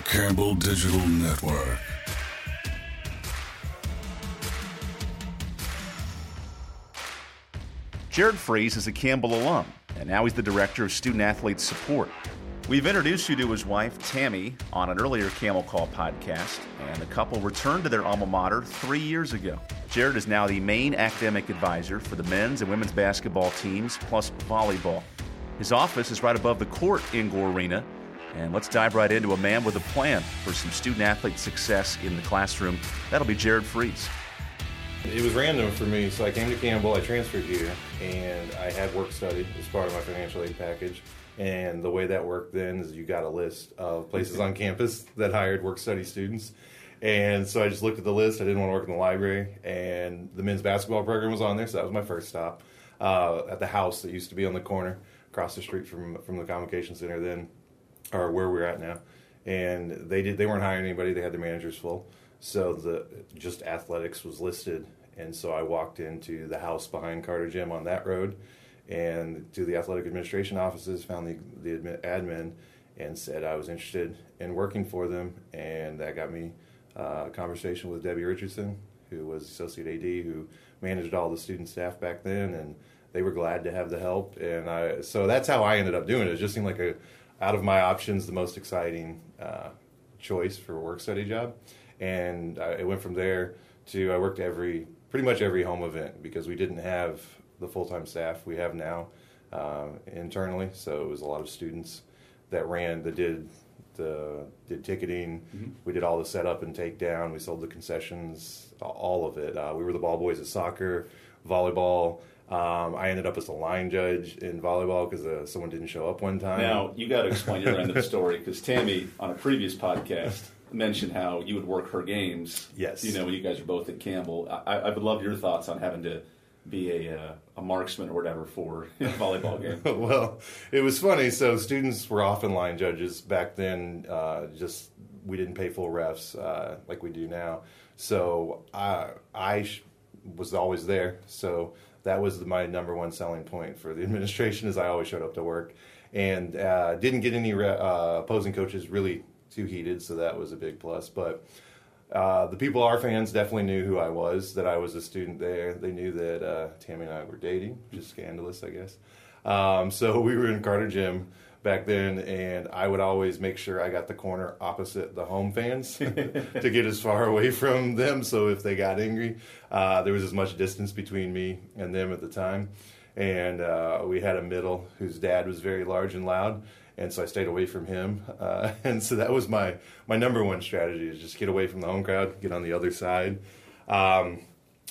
Campbell Digital Network. Jared Freese is a Campbell alum, and now he's the director of student athlete support. We've introduced you to his wife, Tammy, on an earlier Camel Call podcast, and the couple returned to their alma mater three years ago. Jared is now the main academic advisor for the men's and women's basketball teams, plus volleyball. His office is right above the court in Gore Arena, and let's dive right into a man with a plan for some student athlete success in the classroom. That'll be Jared Freese. It was random for me, so I came to Campbell, I transferred here, and I had work study as part of my financial aid package. And the way that worked then is you got a list of places on campus that hired work study students. And so I just looked at the list. I didn't want to work in the library, and the men's basketball program was on there, so that was my first stop uh, at the house that used to be on the corner across the street from from the convocation center then, or where we're at now. And they did they weren't hiring anybody; they had their managers full. So the just athletics was listed, and so I walked into the house behind Carter Gym on that road, and to the athletic administration offices, found the the admin, and said I was interested in working for them, and that got me uh, a conversation with Debbie Richardson, who was associate AD, who managed all the student staff back then, and they were glad to have the help, and I so that's how I ended up doing it. It just seemed like a out of my options the most exciting uh, choice for a work study job, and I, it went from there to I worked every pretty much every home event because we didn't have the full time staff we have now uh, internally, so it was a lot of students that ran that did the did ticketing. Mm-hmm. We did all the setup and takedown. We sold the concessions, all of it. Uh, we were the ball boys at soccer, volleyball. Um, I ended up as a line judge in volleyball because uh, someone didn't show up one time. Now you got to explain your end of the story because Tammy on a previous podcast mentioned how you would work her games. Yes, you know when you guys are both at Campbell. I, I would love your thoughts on having to be a uh, a marksman or whatever for a volleyball game. well, it was funny. So students were often line judges back then. Uh, just we didn't pay full refs uh, like we do now. So I I sh- was always there. So that was my number one selling point for the administration is I always showed up to work and uh, didn't get any re- uh, opposing coaches really too heated, so that was a big plus. But uh, the people, our fans, definitely knew who I was, that I was a student there. They knew that uh, Tammy and I were dating, which is scandalous, I guess. Um, so we were in Carter Gym back then, and I would always make sure I got the corner opposite the home fans to get as far away from them. So if they got angry, uh, there was as much distance between me and them at the time. And uh, we had a middle whose dad was very large and loud, and so I stayed away from him. Uh, and so that was my my number one strategy: is just get away from the home crowd, get on the other side. Um,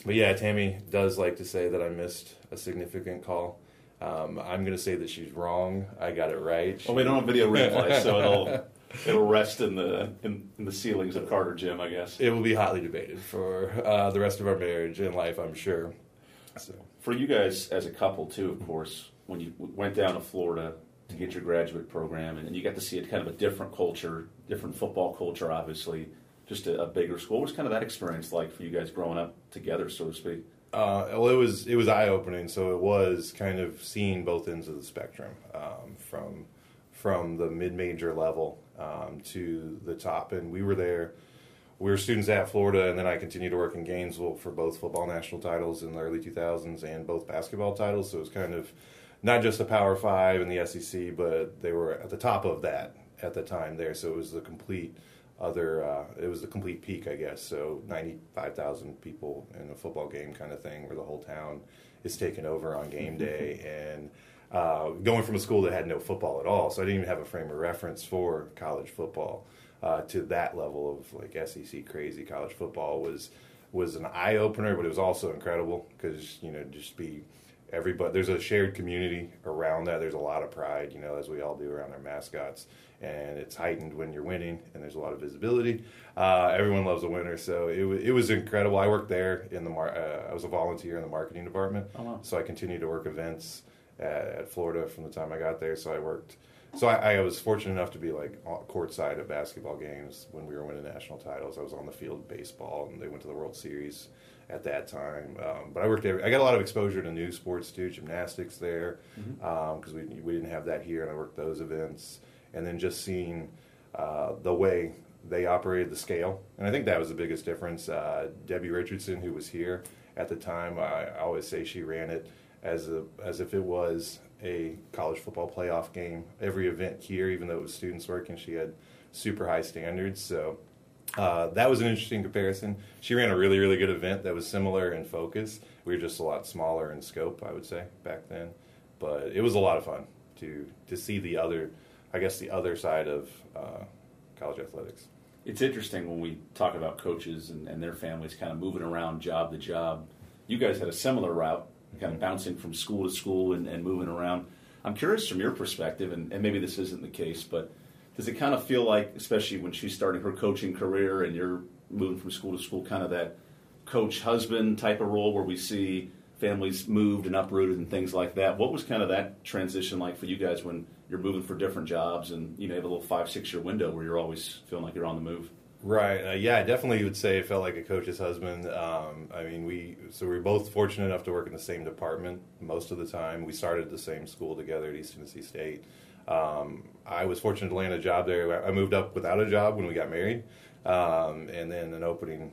but yeah, Tammy does like to say that I missed a significant call. Um, I'm going to say that she's wrong. I got it right. Well, we don't have video replay, so it'll it'll rest in the in, in, the ceilings of Carter Gym, I guess. It will be hotly debated for uh, the rest of our marriage and life, I'm sure. So for you guys as a couple too, of course, when you went down to Florida to get your graduate program, and, you got to see it kind of a different culture, different football culture, obviously, just a, a bigger school. What was kind of that experience like for you guys growing up together, so to speak? Uh, well, it was it was eye opening. So it was kind of seeing both ends of the spectrum, um, from from the mid major level um, to the top. And we were there. We were students at Florida, and then I continued to work in Gainesville for both football national titles in the early 2000s and both basketball titles. So it was kind of not just the Power Five and the SEC, but they were at the top of that at the time there. So it was the complete other uh, it was the complete peak i guess. So 95000 people in a football game kind of thing where the whole town is taken over on game day. And uh, going from a school that had no football at all so i didn't even have a frame of reference for college football uh, to that level of like sec crazy college football was was an eye-opener but it was also incredible because you know just be everybody there's a shared community around that there's a lot of pride you know as we all do around our mascots and it's heightened when you're winning, and there's a lot of visibility. Uh, everyone loves a winner, so it, w- it was incredible. I worked there in the mar- uh, I was a volunteer in the marketing department, oh, wow. so I continued to work events at, at, Florida from the time I got there. So I worked. So I, I, was fortunate enough to be like courtside at basketball games when we were winning national titles. I was on the field baseball, and they went to the World Series at that time. Um, but I worked there. I got a lot of exposure to new sports too, gymnastics there, because mm-hmm. um, we we didn't have that here, and I worked those events and then just seeing uh, the way they operated the scale, and I think that was the biggest difference. Uh, Debbie Richardson, who was here at the time, I, I always say she ran it as a as if it was a college football playoff game. Every event here, even though it was students working, she had super high standards. So uh, that was an interesting comparison. She ran a really, really good event that was similar in focus. We were just a lot smaller in scope, I would say, back then. But it was a lot of fun to to see the other, I guess, the other side of uh, college athletics. It's interesting when we talk about coaches and, and, their families kind of moving around job to job. You guys had a similar route, kind of bouncing from school to school and, and moving around. I'm curious from your perspective, and, and maybe this isn't the case, but does it kind of feel like, especially when she's starting her coaching career and you're moving from school to school, kind of that coach husband type of role where we see families moved and uprooted and things like that? What was kind of that transition like for you guys when you're moving for different jobs and you know have a little five six year window where you're always feeling like you're on the move? Right. Uh, yeah, I definitely would say it felt like a coach's husband. Um, I mean, we so we were both fortunate enough to work in the same department most of the time. We started the same school together at East Tennessee State. Um, I was fortunate to land a job there. I moved up without a job when we got married, um, and then an opening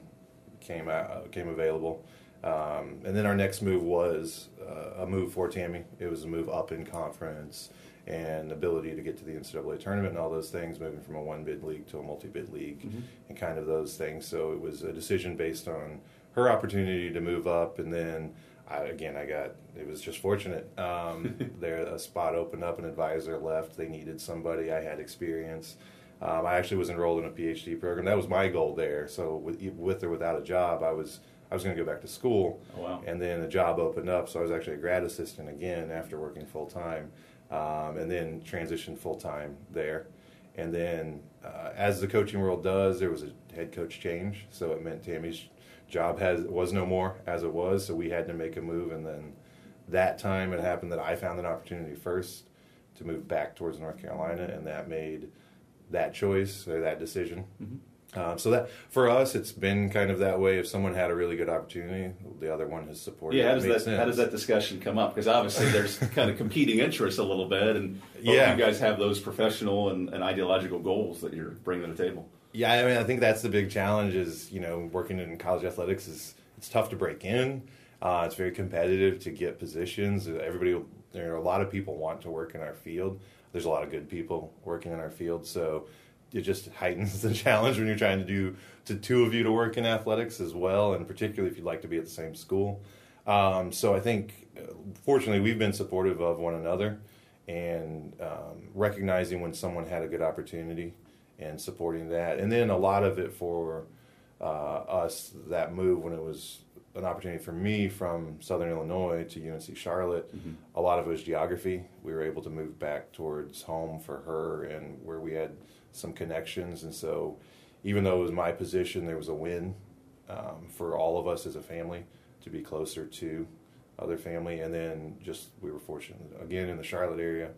came out, came available. Um, and then our next move was uh, a move for Tammy. It was a move up in conference and ability to get to the NCAA tournament and all those things, moving from a one bid league to a multi bid league mm-hmm. and kind of those things. So it was a decision based on her opportunity to move up, and then I, again, I got it was just fortunate. Um, there, a spot opened up, an advisor left. They needed somebody. I had experience. Um, I actually was enrolled in a PhD program. That was my goal there. So with, with or without a job, I was I was going to go back to school. Oh, wow. And then a job opened up, so I was actually a grad assistant again after working full time, um, and then transitioned full time there. And then, uh, as the coaching world does, there was a head coach change, so it meant Tammy's job has was no more as it was, so we had to make a move. And then that time it happened that I found an opportunity first to move back towards North Carolina, and that made that choice or that decision. Mm-hmm. Um, so that for us, it's been kind of that way. If someone had a really good opportunity, the other one has supported. Yeah, how does that sense. how does that discussion come up? Because obviously there's kind of competing interests a little bit, and yeah, you guys have those professional and, and ideological goals that you're bringing to the table. Yeah, I mean, I think that's the big challenge. Is you know, working in college athletics is it's tough to break in. Uh, it's very competitive to get positions. Everybody, there are a lot of people want to work in our field. There's a lot of good people working in our field, so it just heightens the challenge when you're trying to do to two of you to work in athletics as well, and particularly if you'd like to be at the same school. Um, so I think, uh, fortunately, we've been supportive of one another and um, recognizing when someone had a good opportunity and supporting that. And then a lot of it for uh, us, that move when it was an opportunity for me from Southern Illinois to UNC Charlotte, mm-hmm. a lot of it was geography. We were able to move back towards home for her and where we had some connections. And so, even though it was my position, there was a win um, for all of us as a family to be closer to other family. And then just we were fortunate again in the Charlotte area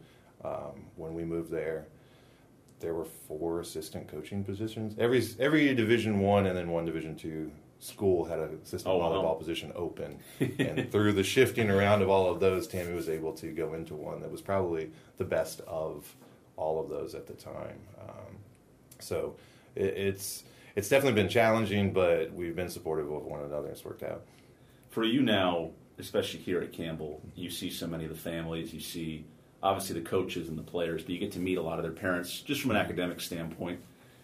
um, when we moved there there were four assistant coaching positions. Every every Division One and then one Division Two school had an assistant oh, volleyball wow. position open, and through the shifting around of all of those, Tammy was able to go into one that was probably the best of all of those at the time. Um, so it, it's it's definitely been challenging, but we've been supportive of one another. It's worked out. For you now, especially here at Campbell, you see so many of the families. You see obviously the coaches and the players, but you get to meet a lot of their parents just from an academic standpoint.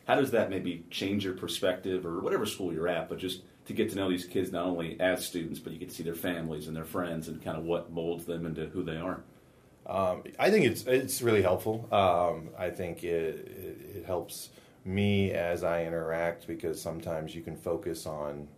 How does that maybe change your perspective or whatever school you're at, but just to get to know these kids not only as students, but you get to see their families and their friends and kind of what molds them into who they are? Um, I think it's it's really helpful. Um, I think it, it, it helps me as I interact because sometimes you can focus on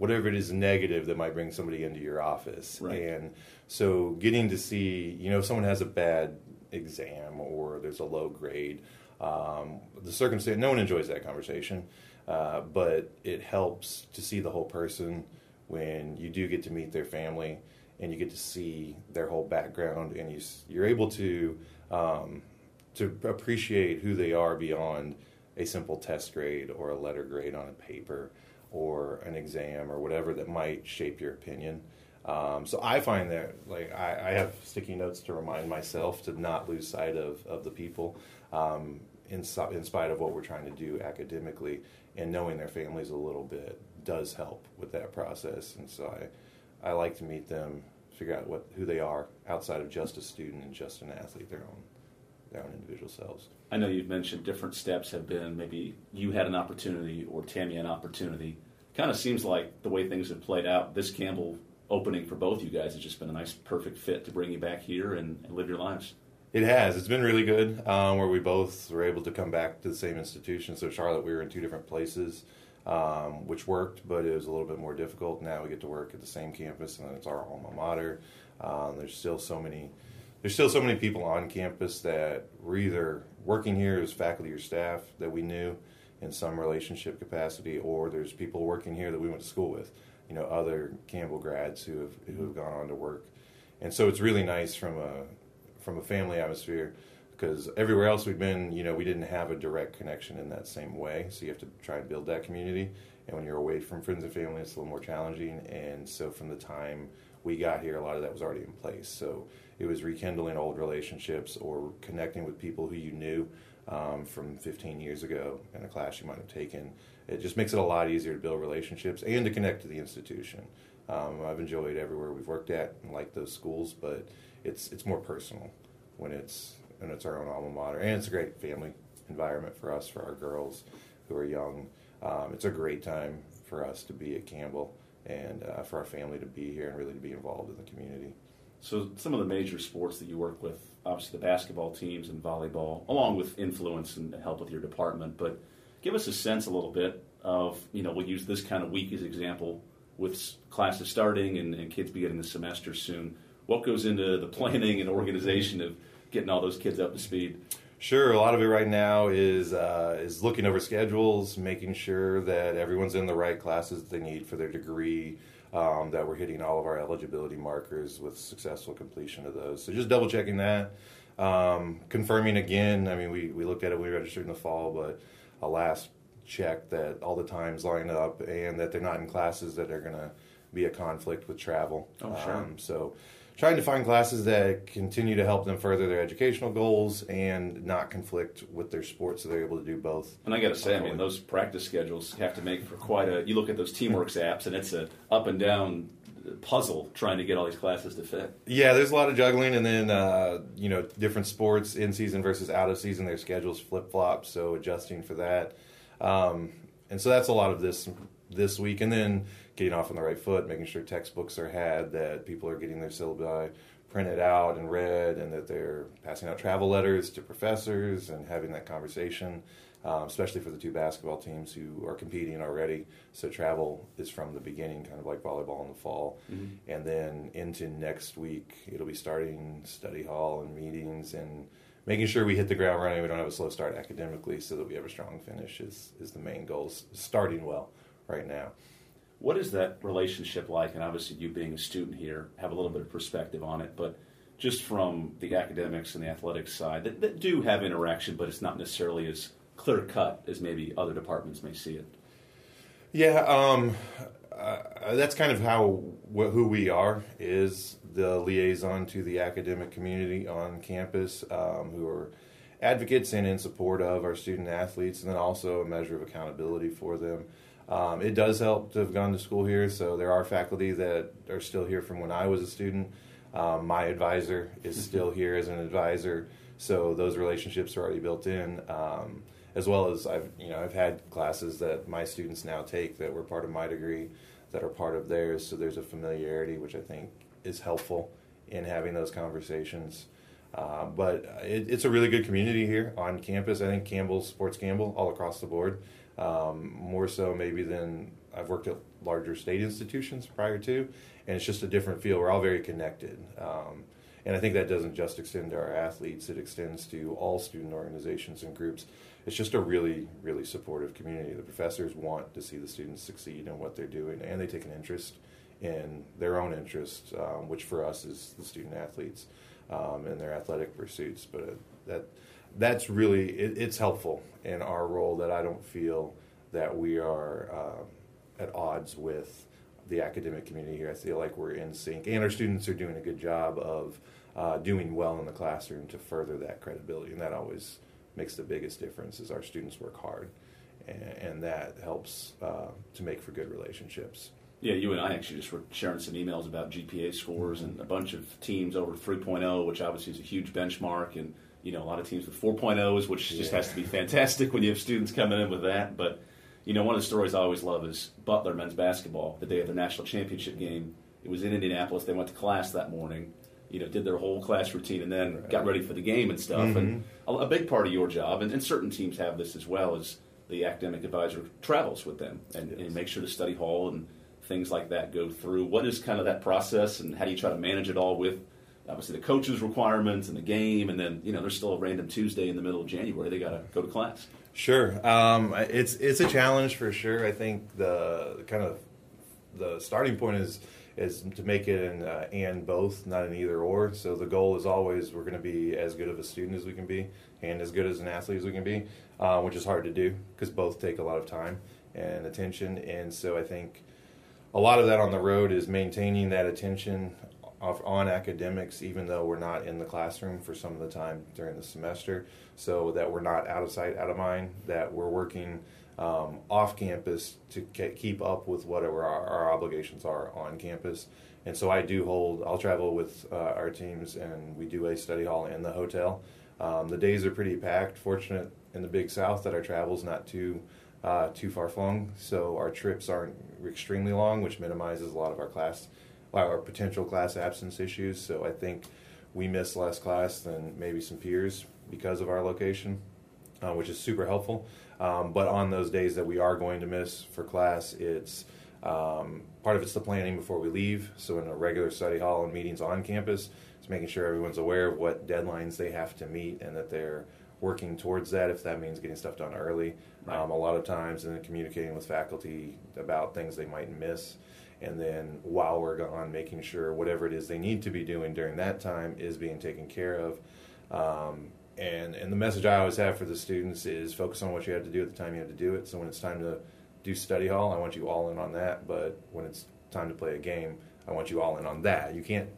whatever it is negative that might bring somebody into your office. Right. And so getting to see, you know, if someone has a bad exam or there's a low grade, um, the circumstance, no one enjoys that conversation, uh, but it helps to see the whole person when you do get to meet their family and you get to see their whole background and you, you're able to, um, to appreciate who they are beyond a simple test grade or a letter grade on a paper or an exam or whatever that might shape your opinion. Um, so I find that like I, I, have sticky notes to remind myself to not lose sight of, of the people. Um, in, in spite of what we're trying to do academically, and knowing their families a little bit does help with that process. And so I, I like to meet them, figure out what who they are outside of just a student and just an athlete, their own their own individual selves. I know you've mentioned different steps have been maybe you had an opportunity or Tammy an opportunity. Kind of seems like the way things have played out. This Campbell opening for both you guys has just been a nice, perfect fit to bring you back here and, and live your lives. It has. It's been really good. Um, where we both were able to come back to the same institution. So Charlotte, we were in two different places, um, which worked, but it was a little bit more difficult. Now we get to work at the same campus, and it's our alma mater. Um, there's still so many. There's still so many people on campus that were either working here as faculty or staff that we knew in some relationship capacity, or there's people working here that we went to school with. You know, other Campbell grads who have who have gone on to work, and so it's really nice from a from a family atmosphere because everywhere else we've been, you know, we didn't have a direct connection in that same way. So you have to try and build that community. And when you're away from friends and family, it's a little more challenging. And so from the time we got here, a lot of that was already in place. So it was rekindling old relationships or connecting with people who you knew um, from 15 years ago in a class you might have taken. It just makes it a lot easier to build relationships and to connect to the institution. Um, I've enjoyed everywhere we've worked at and like those schools, but it's it's more personal when it's when it's our own alma mater, and it's a great family environment for us for our girls who are young. Um, it's a great time for us to be at Campbell and uh, for our family to be here and really to be involved in the community. So, some of the major sports that you work with, obviously the basketball teams and volleyball, along with influence and help with your department. But give us a sense a little bit of, you know, we'll use this kind of week as example with classes starting and, and kids beginning the semester soon what goes into the planning and organization of getting all those kids up to speed? Sure, a lot of it right now is uh, is looking over schedules, making sure that everyone's in the right classes they need for their degree, um, that we're hitting all of our eligibility markers with successful completion of those. So just double checking that, um, confirming again. I mean, we we looked at it, we registered in the fall, but a last check that all the times line up and that they're not in classes that are going to be a conflict with travel. Oh, sure. Um, so trying to find classes that continue to help them further their educational goals and not conflict with their sports so they're able to do both. And I got to say, I mean, those practice schedules have to make for quite a. You look at those Teamworks apps, and it's a up and down puzzle trying to get all these classes to fit. Yeah, there's a lot of juggling, and then uh, you know different sports in season versus out of season. Their schedules flip flop, so adjusting for that. Um, and so that's a lot of this this week, and then getting off on the right foot, making sure textbooks are had, that people are getting their syllabi printed out and read, and that they're passing out travel letters to professors and having that conversation, um, especially for the two basketball teams who are competing already. So travel is from the beginning, kind of like volleyball in the fall, mm-hmm. and then into next week it'll be starting study hall and meetings and making sure we hit the ground running. We don't have a slow start academically, so that we have a strong finish is is the main goal. Starting well right now. What is that relationship like? And obviously, you being a student here have a little bit of perspective on it, but just from the academics and the athletics side that, that do have interaction, but it's not necessarily as clear cut as maybe other departments may see it. Yeah, um, uh, that's kind of how wh- who we are is the liaison to the academic community on campus, um, who are advocates and in support of our student athletes, and then also a measure of accountability for them. Um, it does help to have gone to school here, so there are faculty that are still here from when I was a student. Um, my advisor is mm-hmm. still here as an advisor, so those relationships are already built in. Um, as well as I've you know I've had classes that my students now take that were part of my degree that are part of theirs, so there's a familiarity which I think is helpful in having those conversations. Uh, but it, it's a really good community here on campus. I think Campbell supports Campbell all across the board um, more so maybe than I've worked at larger state institutions prior to, and it's just a different feel. We're all very connected. Um, and I think that doesn't just extend to our athletes, it extends to all student organizations and groups. It's just a really, really supportive community. The professors want to see the students succeed in what they're doing, and they take an interest in their own interests, um, which for us is the student athletes um, and their athletic pursuits. But uh, that that's really it, it's helpful in our role that I don't feel that we are uh, at odds with the academic community here. I feel like we're in sync, and our students are doing a good job of uh, doing well in the classroom to further that credibility, and that always makes the biggest difference. Is our students work hard, and, and that helps uh, to make for good relationships. Yeah, you and I actually just were sharing some emails about GPA scores and a bunch of teams over 3.0, which obviously is a huge benchmark, and you know a lot of teams with 4.0s, which just has to be fantastic when you have students coming in with that. But you know, one of the stories I always love is Butler men's basketball. The day of their national championship game, it was in Indianapolis. They went to class that morning. You know, did their whole class routine and then got ready for the game and stuff. And mm-hmm. a, a big part of your job, and, and certain teams have this as well, is the academic advisor travels with them and, and make sure the study hall and things like that go through. What is kind of that process, and how do you try to manage it all with obviously the coaches' requirements and the game, and then you know there's still a random Tuesday in the middle of January they got to go to class. Sure, um, it's it's a challenge for sure. I think the kind of the starting point is is to make it an uh, and both, not an either or. So the goal is always we're going to be as good of a student as we can be and as good as an athlete as we can be, uh, which is hard to do because both take a lot of time and attention. And so I think a lot of that on the road is maintaining that attention on academics, even though we're not in the classroom for some of the time during the semester, so that we're not out of sight, out of mind, that we're working um, off campus to ke- keep up with whatever our, our obligations are on campus. And so I do hold, I'll travel with uh, our teams and we do a study hall in the hotel. Um, the days are pretty packed. Fortunate in the Big South that our travel's not too uh, too far flung, so our trips aren't extremely long, which minimizes a lot of our class, our potential class absence issues. So I think we miss less class than maybe some peers because of our location, uh, which is super helpful. Um, but on those days that we are going to miss for class, it's um, part of it's the planning before we leave. So in a regular study hall and meetings on campus, it's making sure everyone's aware of what deadlines they have to meet and that they're working towards that. If that means getting stuff done early, um, a lot of times, and then communicating with faculty about things they might miss. And then while we're gone, making sure whatever it is they need to be doing during that time is being taken care of. Um, and and the message I always have for the students is focus on what you have to do at the time you have to do it. So when it's time to do study hall, I want you all in on that. But when it's time to play a game, I want you all in on that. You can't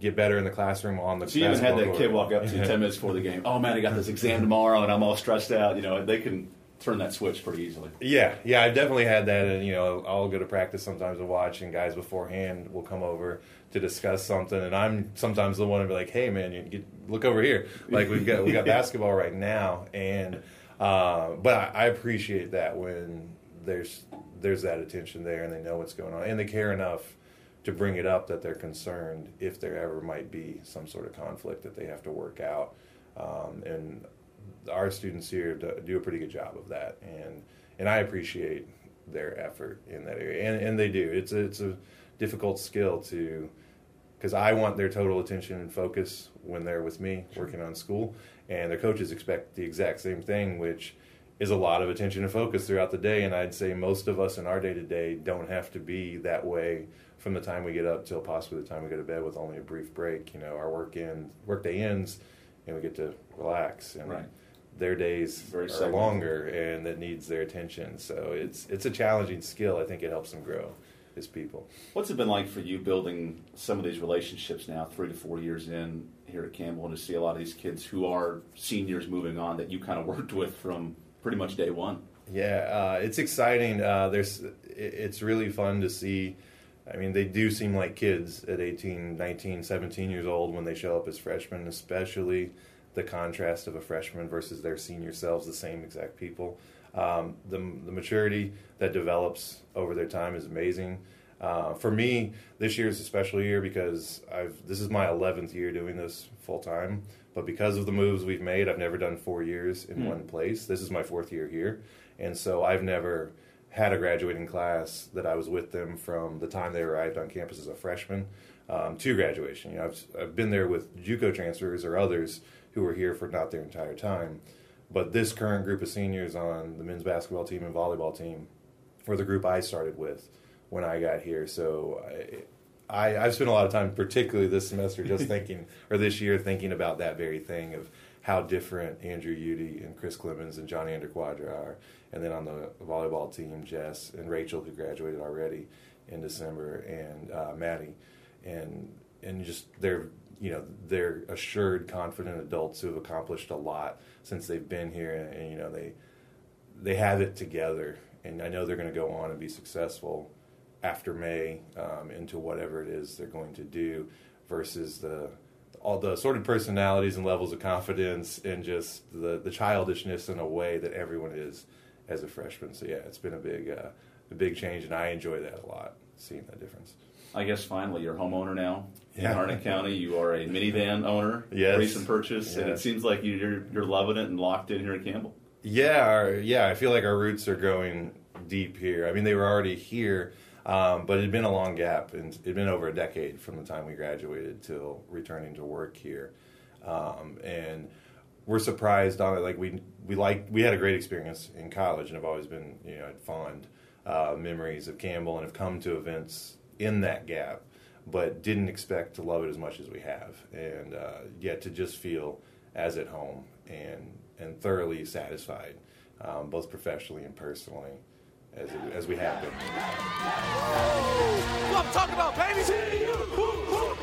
get better in the classroom on the. So you even had that kid walk up to you ten minutes before the game. Oh man, I got this exam tomorrow, and I'm all stressed out. You know, they can turn that switch pretty easily. Yeah, yeah, I've definitely had that, and you know, I'll go to practice sometimes and watch, and guys beforehand will come over to discuss something, and I'm sometimes the one to be like, "Hey, man, you get, look over here. Like we've got we got basketball right now," and uh, but I, I appreciate that when there's there's that attention there, and they know what's going on, and they care enough to bring it up that they're concerned if there ever might be some sort of conflict that they have to work out, um, and our students here do, do a pretty good job of that, and and I appreciate their effort in that area, and and they do. It's a, it's a difficult skill to because I want their total attention and focus when they're with me working on school, and their coaches expect the exact same thing, which is a lot of attention and focus throughout the day. And I'd say most of us in our day to day don't have to be that way from the time we get up till possibly the time we go to bed with only a brief break. You know, our work end work day ends, and we get to relax. And Right. Their days Very are segmented. longer, and that needs their attention. So it's it's a challenging skill. I think it helps them grow as people. What's it been like for you building some of these relationships now, three to four years in here at Campbell, and to see a lot of these kids who are seniors moving on that you kind of worked with from pretty much day one? Yeah, uh, it's exciting. Uh, there's, it's really fun to see. I mean, they do seem like kids at 18, 19, 17 years old when they show up as freshmen, especially the contrast of a freshman versus their senior selves, the same exact people. Um, the, the maturity that develops over their time is amazing. Uh, for me, this year is a special year because I've this is my 11th year doing this full time. But because of the moves we've made, I've never done four years in one place. This is my fourth year here, and so I've never had a graduating class that I was with them from the time they arrived on campus as a freshman um, to graduation. You know, I've, I've been there with JUCO transfers or others who were here for not their entire time, but this current group of seniors on the men's basketball team and volleyball team were the group I started with when I got here. So I, I, I've spent a lot of time, particularly this semester, just thinking, or this year, thinking about that very thing of how different Andrew Eudy and Chris Clemons and Johnny Underquadra are. And then on the volleyball team, Jess and Rachel, who graduated already in December, and uh, Maddie. And and just they're you know they're assured, confident adults who have accomplished a lot since they've been here, and, and you know they they have it together, and I know they're going to go on and be successful after May um, into whatever it is they're going to do, versus the all the sort of personalities and levels of confidence and just the, the childishness in a way that everyone is as a freshman. So yeah, it's been a big uh, a big change, and I enjoy that a lot, seeing that difference. I guess finally you're a homeowner now in Yeah. Harnett County. You are a minivan owner, Yes. recent purchase, and it seems like you- you're you're loving it and locked in here at Campbell. Yeah, our, yeah. I feel like our roots are going deep here. I mean, they were already here, um, but it had been a long gap, and it'd been over a decade from the time we graduated till returning to work here. Um, and we're surprised on it. Like we we like we had a great experience in college, and have always been you know fond uh, memories of Campbell, and have come to events in that gap, but didn't expect to love it as much as we have, and uh, yet to just feel as at home and and thoroughly satisfied, um, both professionally and personally, as as we have been. What I'm talking about, baby.